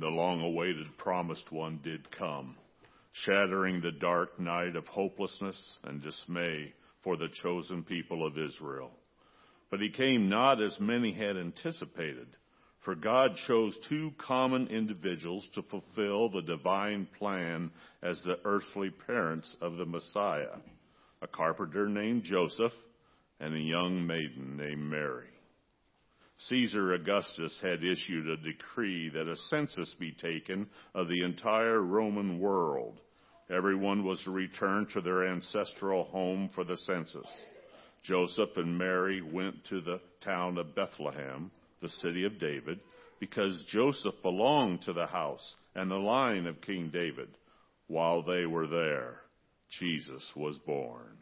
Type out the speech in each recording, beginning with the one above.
the long awaited promised one did come, shattering the dark night of hopelessness and dismay for the chosen people of Israel. But he came not as many had anticipated, for God chose two common individuals to fulfill the divine plan as the earthly parents of the Messiah a carpenter named Joseph and a young maiden named Mary. Caesar Augustus had issued a decree that a census be taken of the entire Roman world. Everyone was to return to their ancestral home for the census. Joseph and Mary went to the town of Bethlehem, the city of David, because Joseph belonged to the house and the line of King David. While they were there, Jesus was born.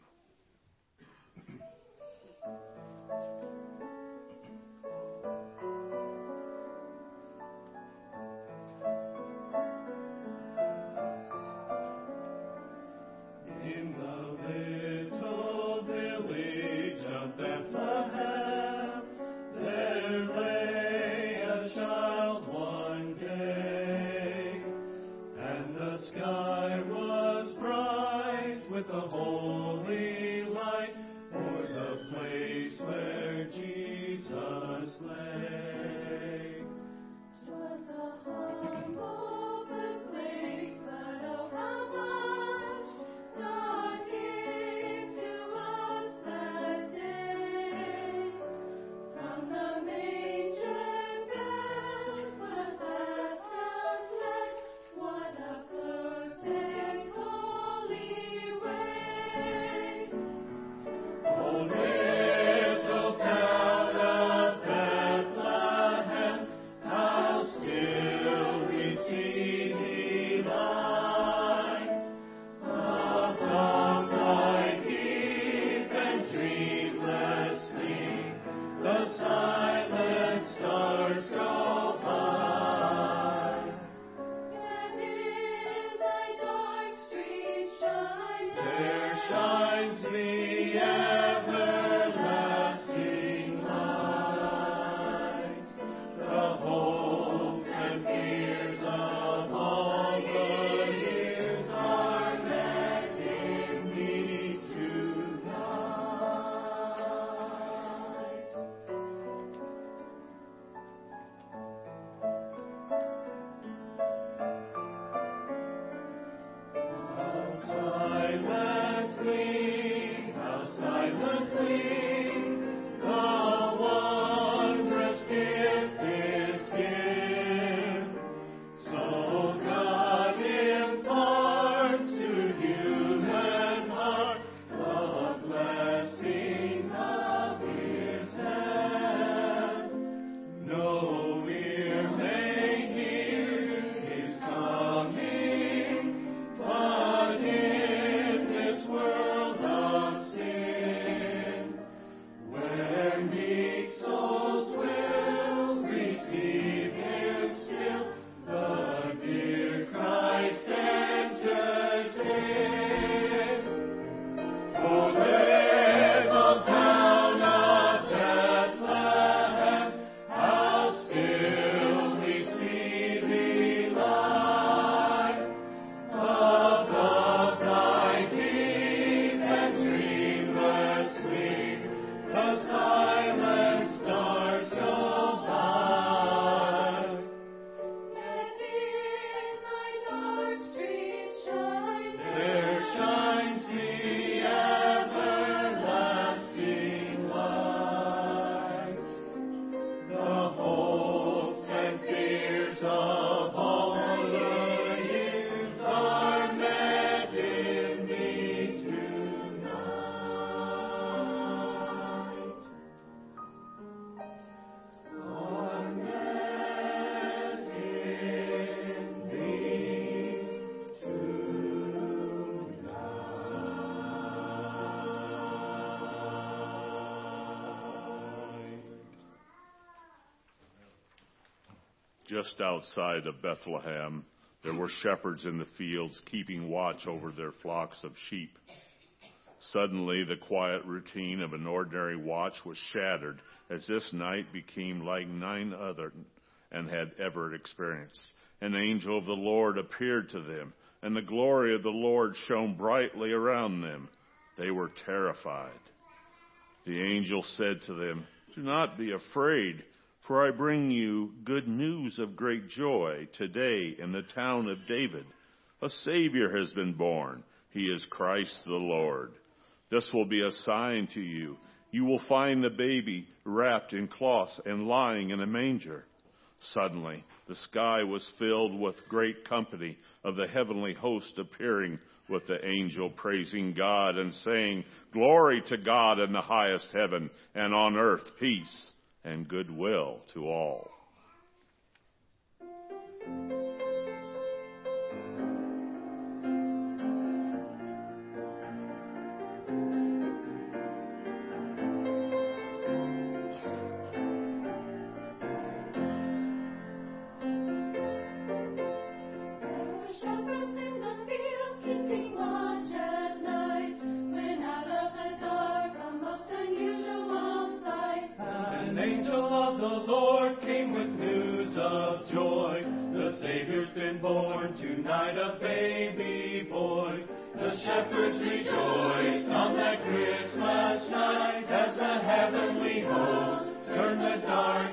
Just outside of Bethlehem, there were shepherds in the fields keeping watch over their flocks of sheep. Suddenly, the quiet routine of an ordinary watch was shattered as this night became like nine other, and had ever experienced. An angel of the Lord appeared to them, and the glory of the Lord shone brightly around them. They were terrified. The angel said to them, Do not be afraid, for I bring you good news of great joy today in the town of David. A Savior has been born. He is Christ the Lord. This will be a sign to you. You will find the baby wrapped in cloths and lying in a manger. Suddenly, the sky was filled with great company of the heavenly host appearing with the angel praising God and saying, Glory to God in the highest heaven and on earth peace and goodwill to all. the Lord came with news of joy. The Savior's been born, tonight a baby boy. The shepherds rejoiced on that Christmas night as the heavenly host turned the dark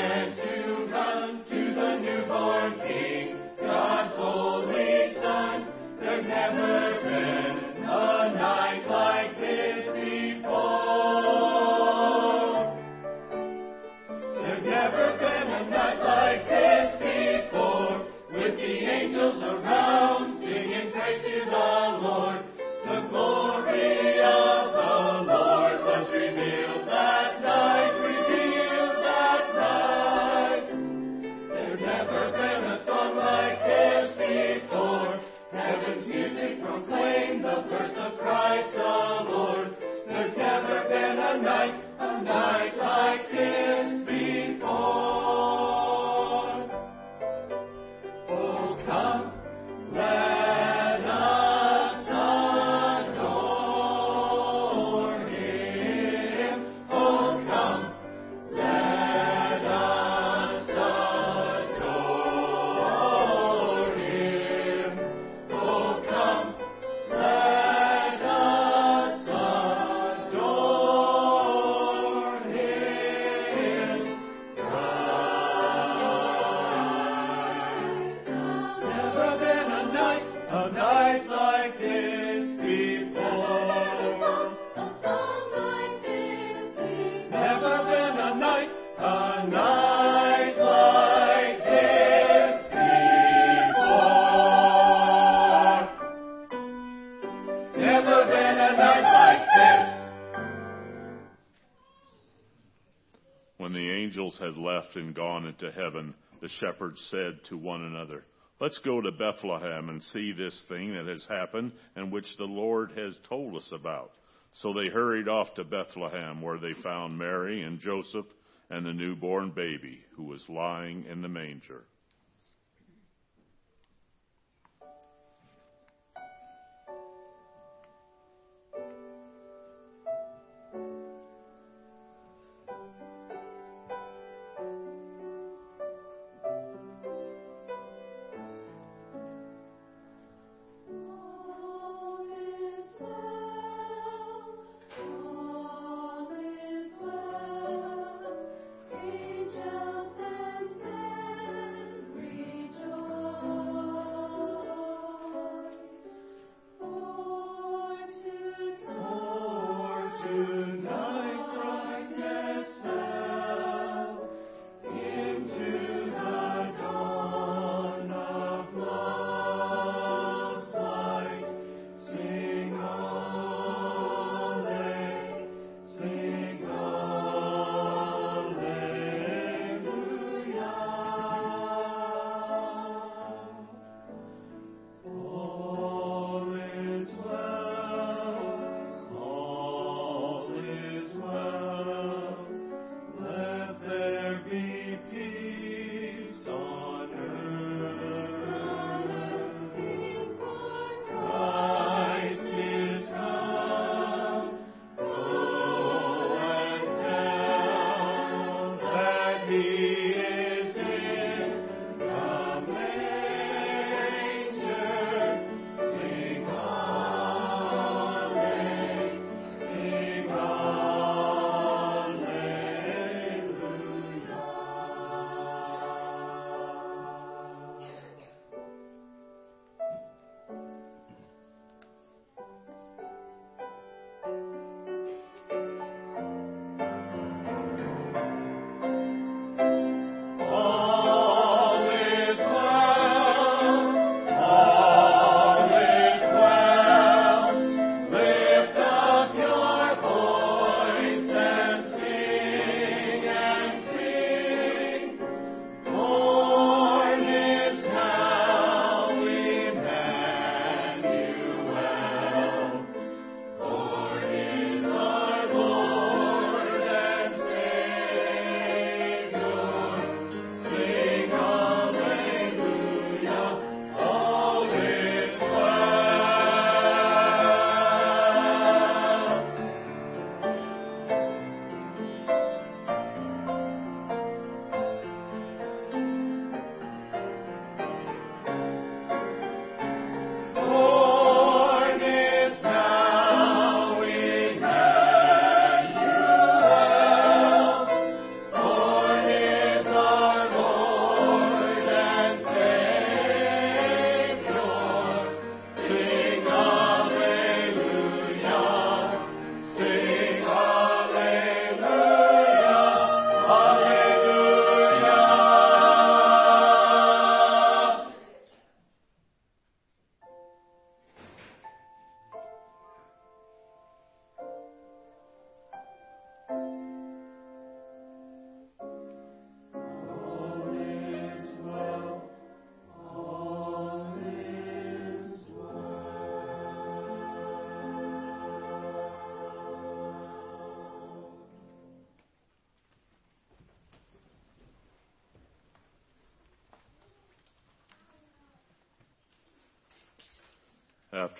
gone into heaven, the shepherds said to one another, Let's go to Bethlehem and see this thing that has happened and which the Lord has told us about. So they hurried off to Bethlehem, where they found Mary and Joseph and the newborn baby who was lying in the manger.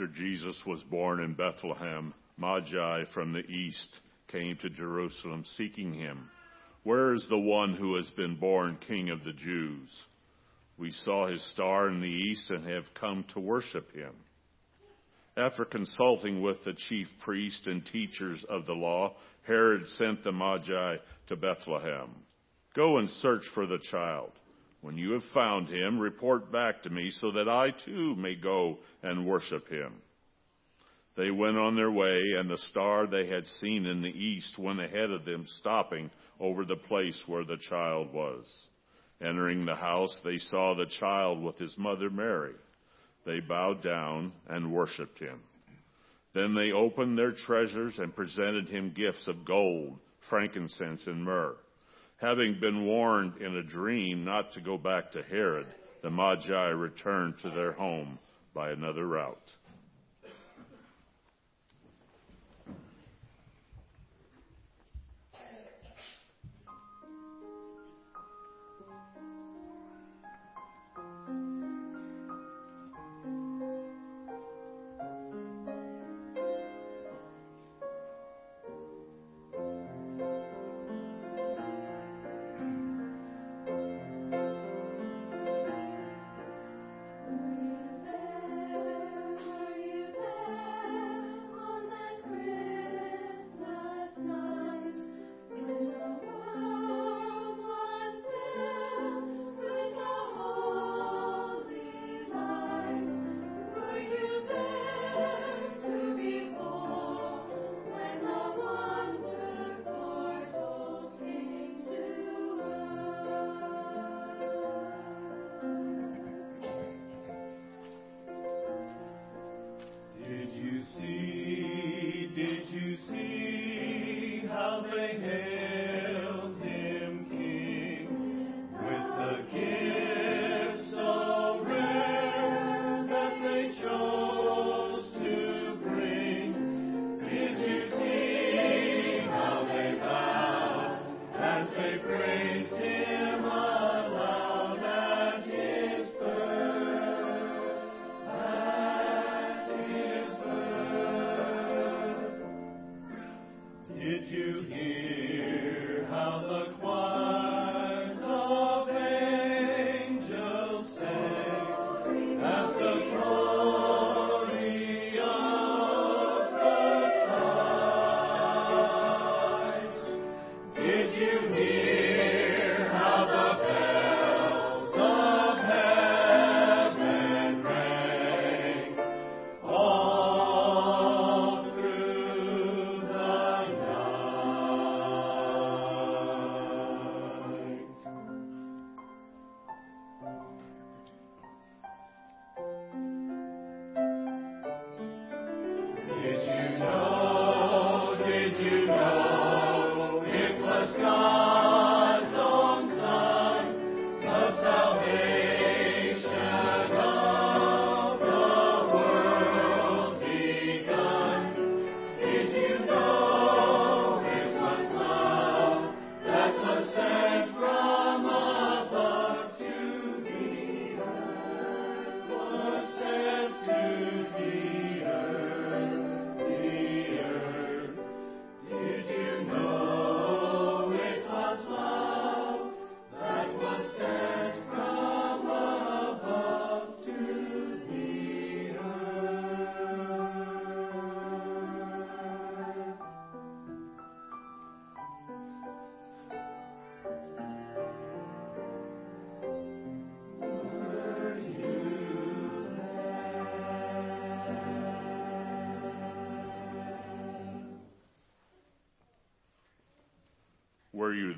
After Jesus was born in Bethlehem, Magi from the east came to Jerusalem seeking him. Where is the one who has been born King of the Jews? We saw his star in the east and have come to worship him. After consulting with the chief priests and teachers of the law, Herod sent the Magi to Bethlehem. Go and search for the child. When you have found him, report back to me so that I too may go and worship him. They went on their way, and the star they had seen in the east went ahead of them, stopping over the place where the child was. Entering the house, they saw the child with his mother Mary. They bowed down and worshiped him. Then they opened their treasures and presented him gifts of gold, frankincense, and myrrh. Having been warned in a dream not to go back to Herod, the Magi returned to their home by another route.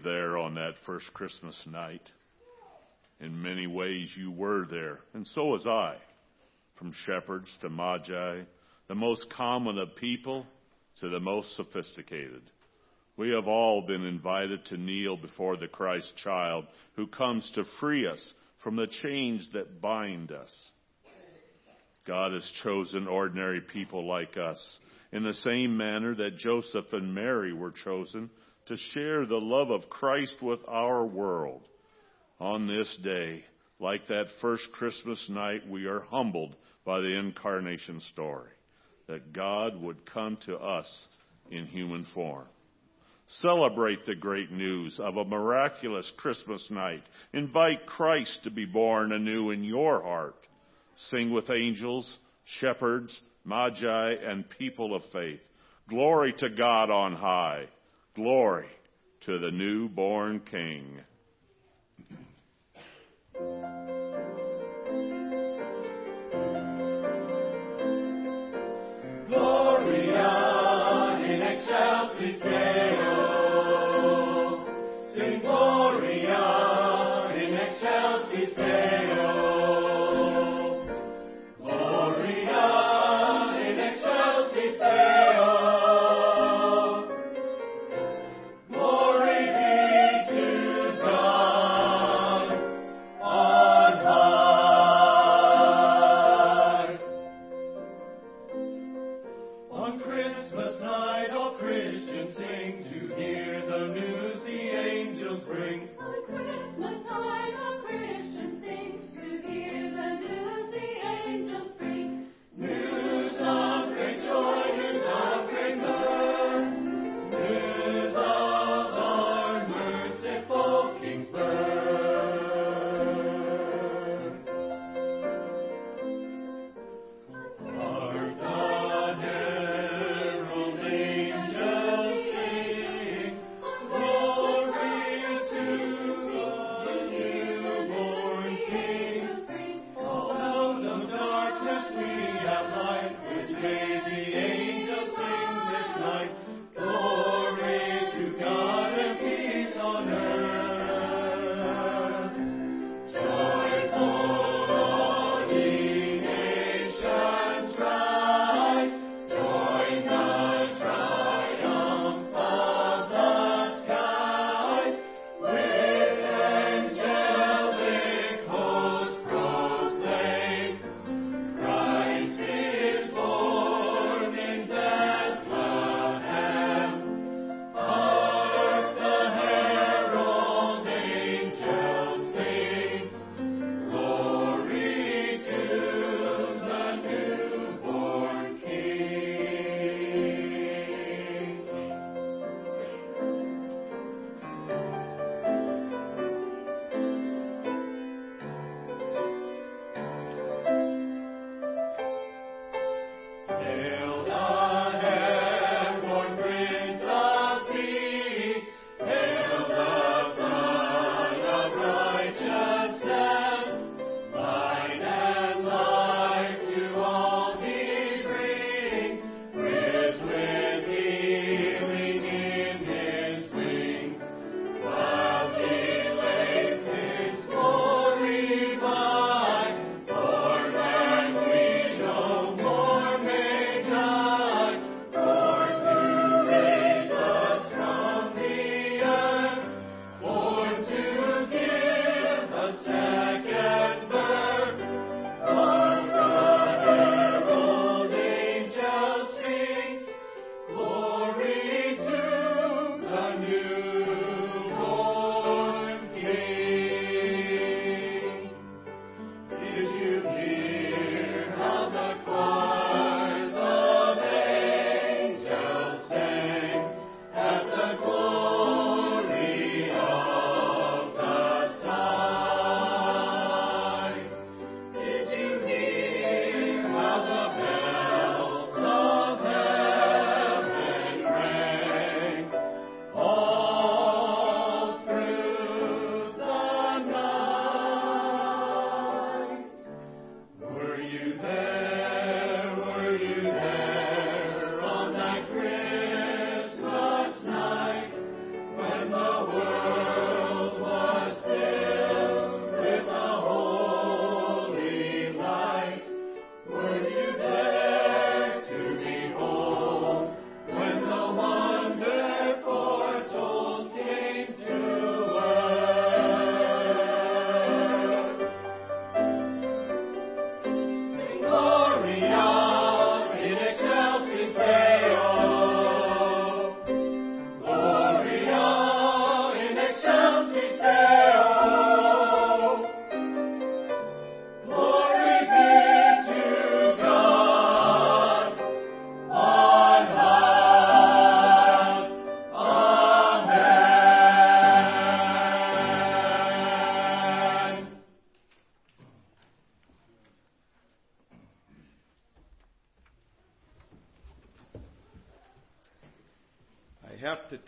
There on that first Christmas night? In many ways you were there, and so was I. From shepherds to magi, the most common of people to the most sophisticated. We have all been invited to kneel before the Christ child who comes to free us from the chains that bind us. God has chosen ordinary people like us in the same manner that Joseph and Mary were chosen to share the love of Christ with our world. On this day, like that first Christmas night, we are humbled by the incarnation story that God would come to us in human form. Celebrate the great news of a miraculous Christmas night. Invite Christ to be born anew in your heart. Sing with angels, shepherds, magi, and people of faith. Glory to God on high. Glory to the newborn King. Gloria in excelsis Deo. Sing Gloria in excelsis Deo.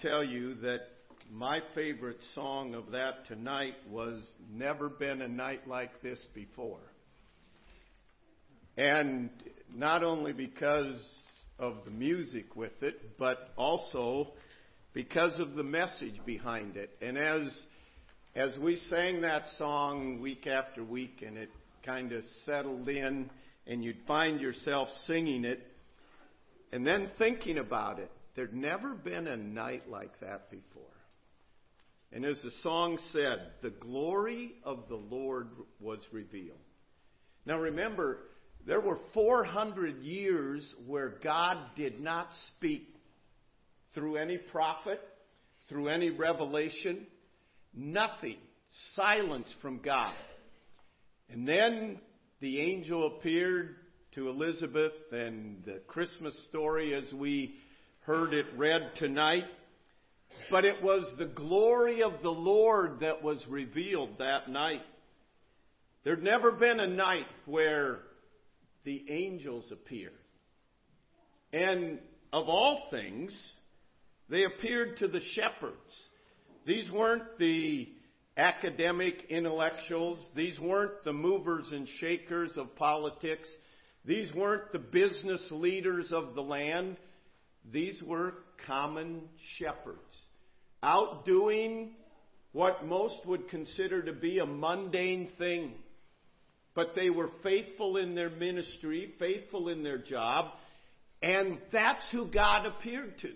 Tell you that my favorite song of that tonight was Never Been a Night Like This Before. And not only because of the music with it, but also because of the message behind it. And as as we sang that song week after week and it kind of settled in and you'd find yourself singing it and then thinking about it, there'd never been a night like that before. And as the song said, the glory of the Lord was revealed. Now remember, there were 400 years where God did not speak through any prophet, through any revelation, nothing, silence from God. And then the angel appeared to Elizabeth, and the Christmas story as we heard it read tonight. But it was the glory of the Lord that was revealed that night. There'd never been a night where the angels appeared. And of all things, they appeared to the shepherds. These weren't the academic intellectuals. These weren't the movers and shakers of politics. These weren't the business leaders of the land. These were common shepherds out doing what most would consider to be a mundane thing. But they were faithful in their ministry, faithful in their job, and that's who God appeared to.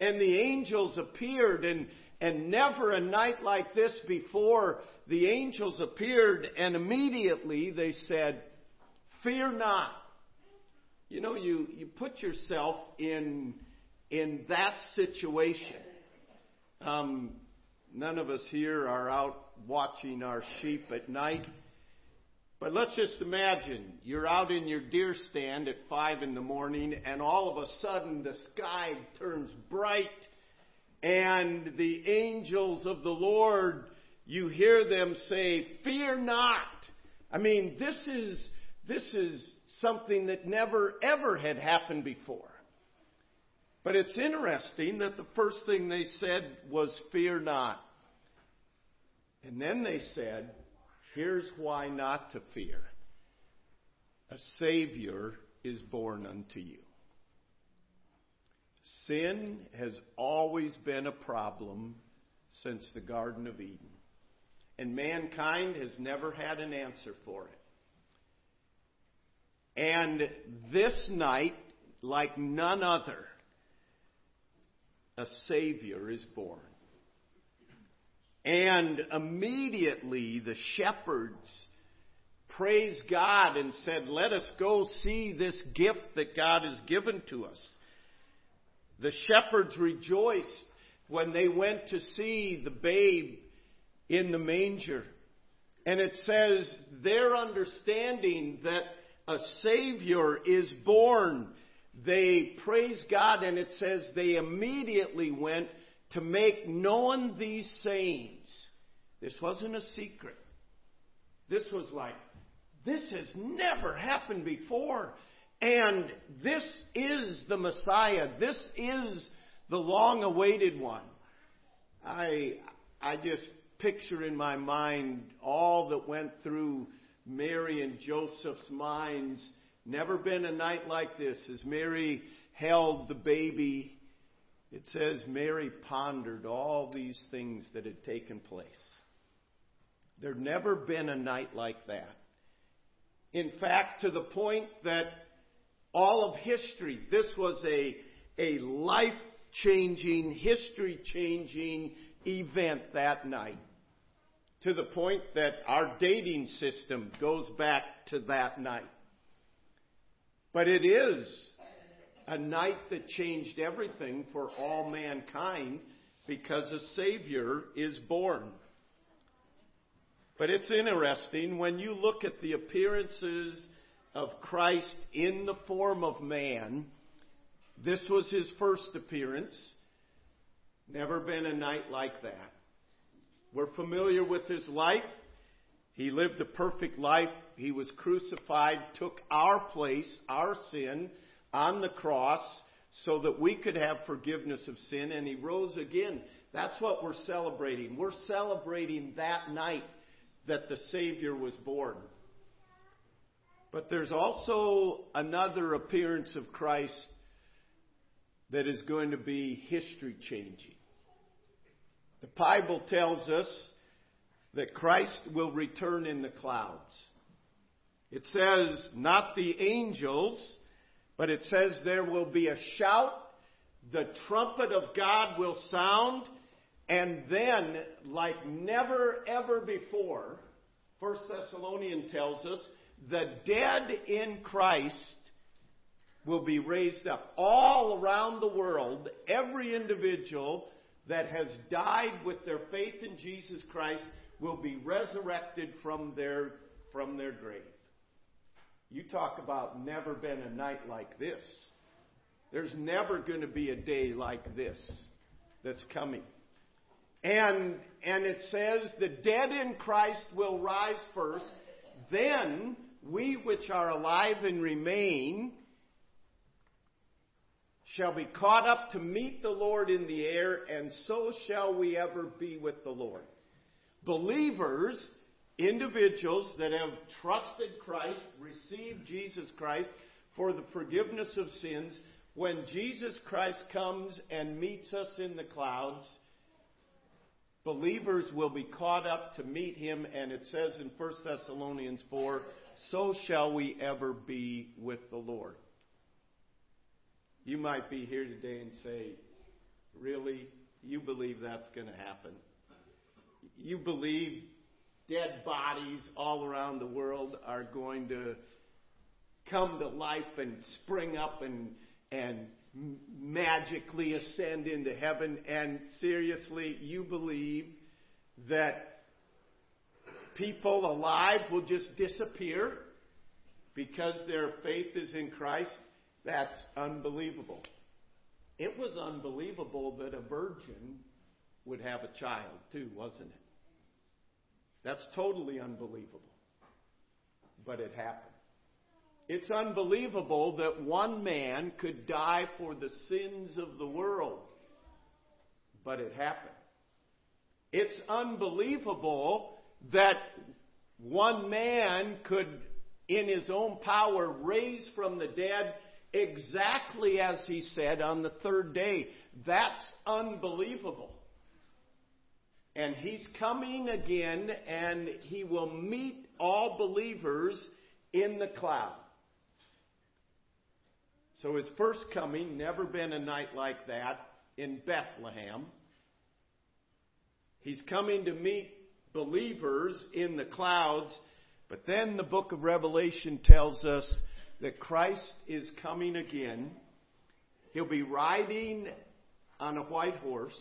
And the angels appeared, and, and never a night like this before, the angels appeared, and immediately they said, Fear not. You know, you, you put yourself in, in that situation. Um, none of us here are out watching our sheep at night. But let's just imagine you're out in your deer stand at five in the morning, and all of a sudden the sky turns bright, and the angels of the Lord, you hear them say, "Fear not." I mean, this is this is something that never ever had happened before. But it's interesting that the first thing they said was, "Fear not," and then they said, Here's why not to fear a Savior is born unto you. Sin has always been a problem since the Garden of Eden, and mankind has never had an answer for it. And this night, like none other, a Savior is born. And immediately the shepherds praised God and said, Let us go see this gift that God has given to us. The shepherds rejoiced when they went to see the babe in the manger. And it says, their understanding that a Savior is born, they praise God, and it says they immediately went to make known these sayings. This wasn't a secret. This was like, this has never happened before. And this is the Messiah. This is the long awaited one. I, I just picture in my mind all that went through Mary and Joseph's minds. Never been a night like this as Mary held the baby. It says Mary pondered all these things that had taken place. There'd never been a night like that. In fact, to the point that all of history, this was a, a life changing, history changing event that night. To the point that our dating system goes back to that night. But it is a night that changed everything for all mankind because a Savior is born. But it's interesting when you look at the appearances of Christ in the form of man. This was his first appearance. Never been a night like that. We're familiar with his life. He lived a perfect life. He was crucified, took our place, our sin, on the cross, so that we could have forgiveness of sin, and he rose again. That's what we're celebrating. We're celebrating that night that the Savior was born. But there's also another appearance of Christ that is going to be history changing. The Bible tells us that Christ will return in the clouds. It says, not the angels, but it says there will be a shout, the trumpet of God will sound, and then, like never ever before, First Thessalonian tells us, the dead in Christ will be raised up. All around the world, every individual that has died with their faith in Jesus Christ will be resurrected from their, from their grave. You talk about never been a night like this. There's never going to be a day like this that's coming. And, and it says, the dead in Christ will rise first. Then we which are alive and remain shall be caught up to meet the Lord in the air, and so shall we ever be with the Lord. Believers, individuals that have trusted Christ, received Jesus Christ for the forgiveness of sins, when Jesus Christ comes and meets us in the clouds, believers will be caught up to meet him, and it says in 1 Thessalonians 4, so shall we ever be with the Lord. You might be here today and say, Really? You believe that's going to happen? You believe dead bodies all around the world are going to come to life and spring up and, and magically ascend into heaven, and seriously, you believe that people alive will just disappear because their faith is in Christ, that's unbelievable. It was unbelievable that a virgin would have a child, too, wasn't it? That's totally unbelievable. But it happened. It's unbelievable that one man could die for the sins of the world. But it happened. It's unbelievable that one man could, in his own power, raise from the dead exactly as he said on the third day. That's unbelievable. And he's coming again, and he will meet all believers in the cloud. So his first coming, never been a night like that in Bethlehem. He's coming to meet believers in the clouds, but then the book of Revelation tells us that Christ is coming again. He'll be riding on a white horse.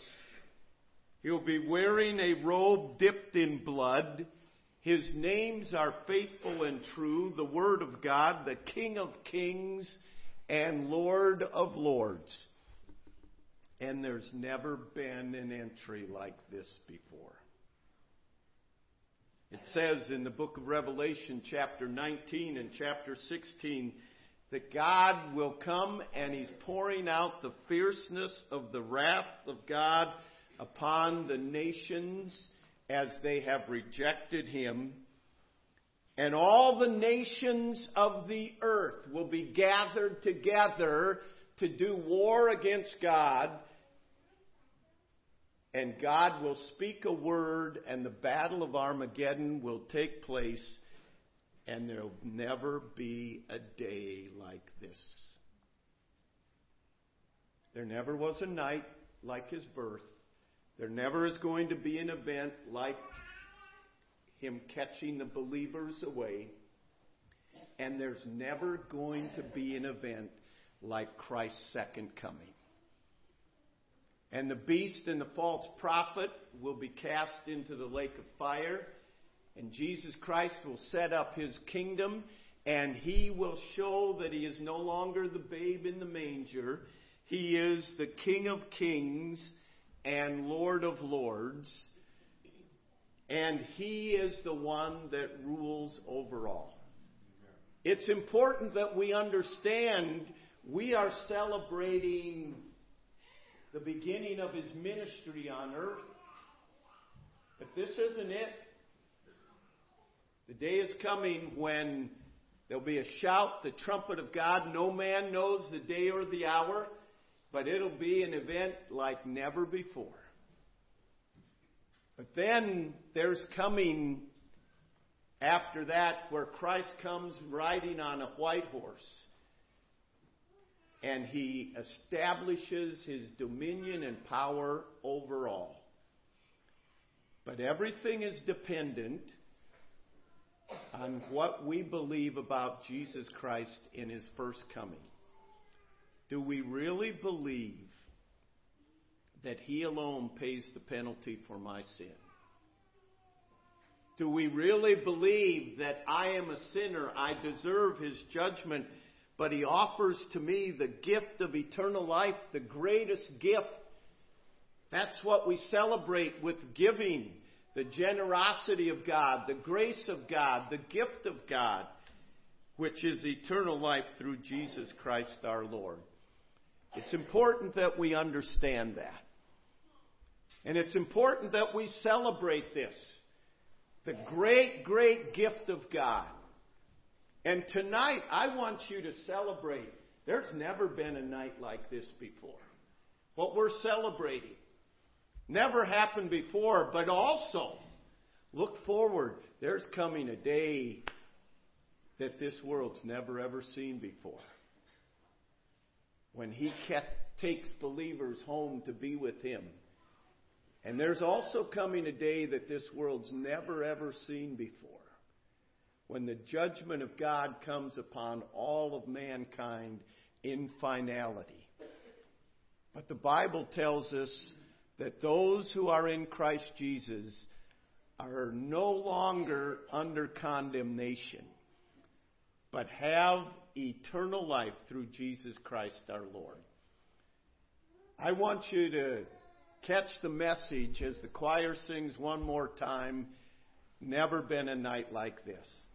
He'll be wearing a robe dipped in blood. His names are faithful and true, the Word of God, the King of kings and Lord of Lords. And there's never been an entry like this before. It says in the book of Revelation, chapter 19 and chapter 16, that God will come and He's pouring out the fierceness of the wrath of God upon the nations as they have rejected Him and all the nations of the earth will be gathered together to do war against God. And God will speak a word, and the battle of Armageddon will take place, and there'll never be a day like this. There never was a night like his birth. There never is going to be an event like him catching the believers away. And there's never going to be an event like Christ's second coming. And the beast and the false prophet will be cast into the lake of fire. And Jesus Christ will set up his kingdom. And he will show that he is no longer the babe in the manger. He is the King of kings and Lord of lords and He is the one that rules over all. It's important that we understand we are celebrating the beginning of his ministry on earth. But this isn't it. The day is coming when there'll be a shout, the trumpet of God. No man knows the day or the hour, but it'll be an event like never before. But then there's coming after that where Christ comes riding on a white horse and he establishes his dominion and power over all. But everything is dependent on what we believe about Jesus Christ in his first coming. Do we really believe that he alone pays the penalty for my sin? Do we really believe that I am a sinner, I deserve his judgment, but he offers to me the gift of eternal life, the greatest gift. That's what we celebrate with giving the generosity of God, the grace of God, the gift of God, which is eternal life through Jesus Christ our Lord. It's important that we understand that. And it's important that we celebrate this. The great, great gift of God. And tonight, I want you to celebrate. There's never been a night like this before. What we're celebrating never happened before, but also look forward. There's coming a day that this world's never ever seen before. When He takes believers home to be with Him. And there's also coming a day that this world's never ever seen before when the judgment of God comes upon all of mankind in finality. But the Bible tells us that those who are in Christ Jesus are no longer under condemnation, but have eternal life through Jesus Christ our Lord. I want you to catch the message as the choir sings one more time. Never been a night like this.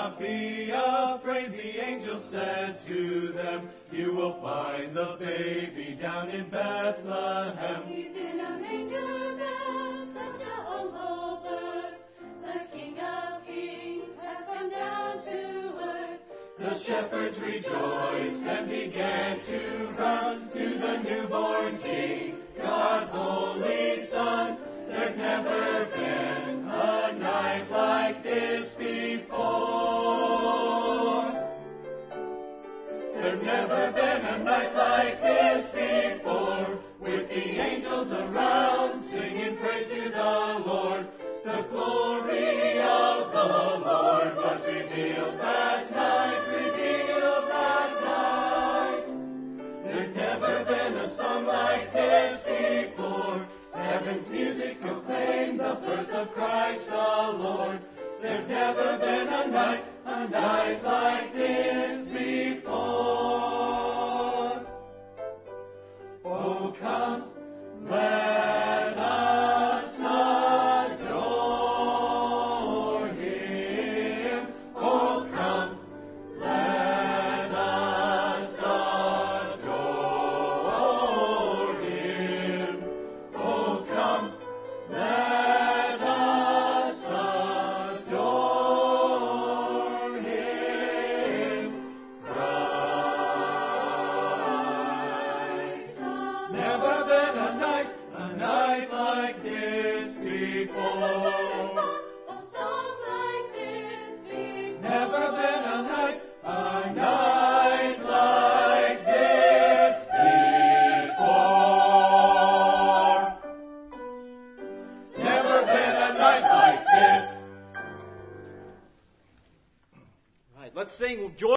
not be afraid, the angel said to them. You will find the baby down in Bethlehem. He's in a manger such a humble birth. The King of Kings has come down to earth. The shepherds rejoiced and began to run to the newborn King, God's only Son. There never been never been a night like this before, with the angels around singing praise to the Lord, the glory of the Lord.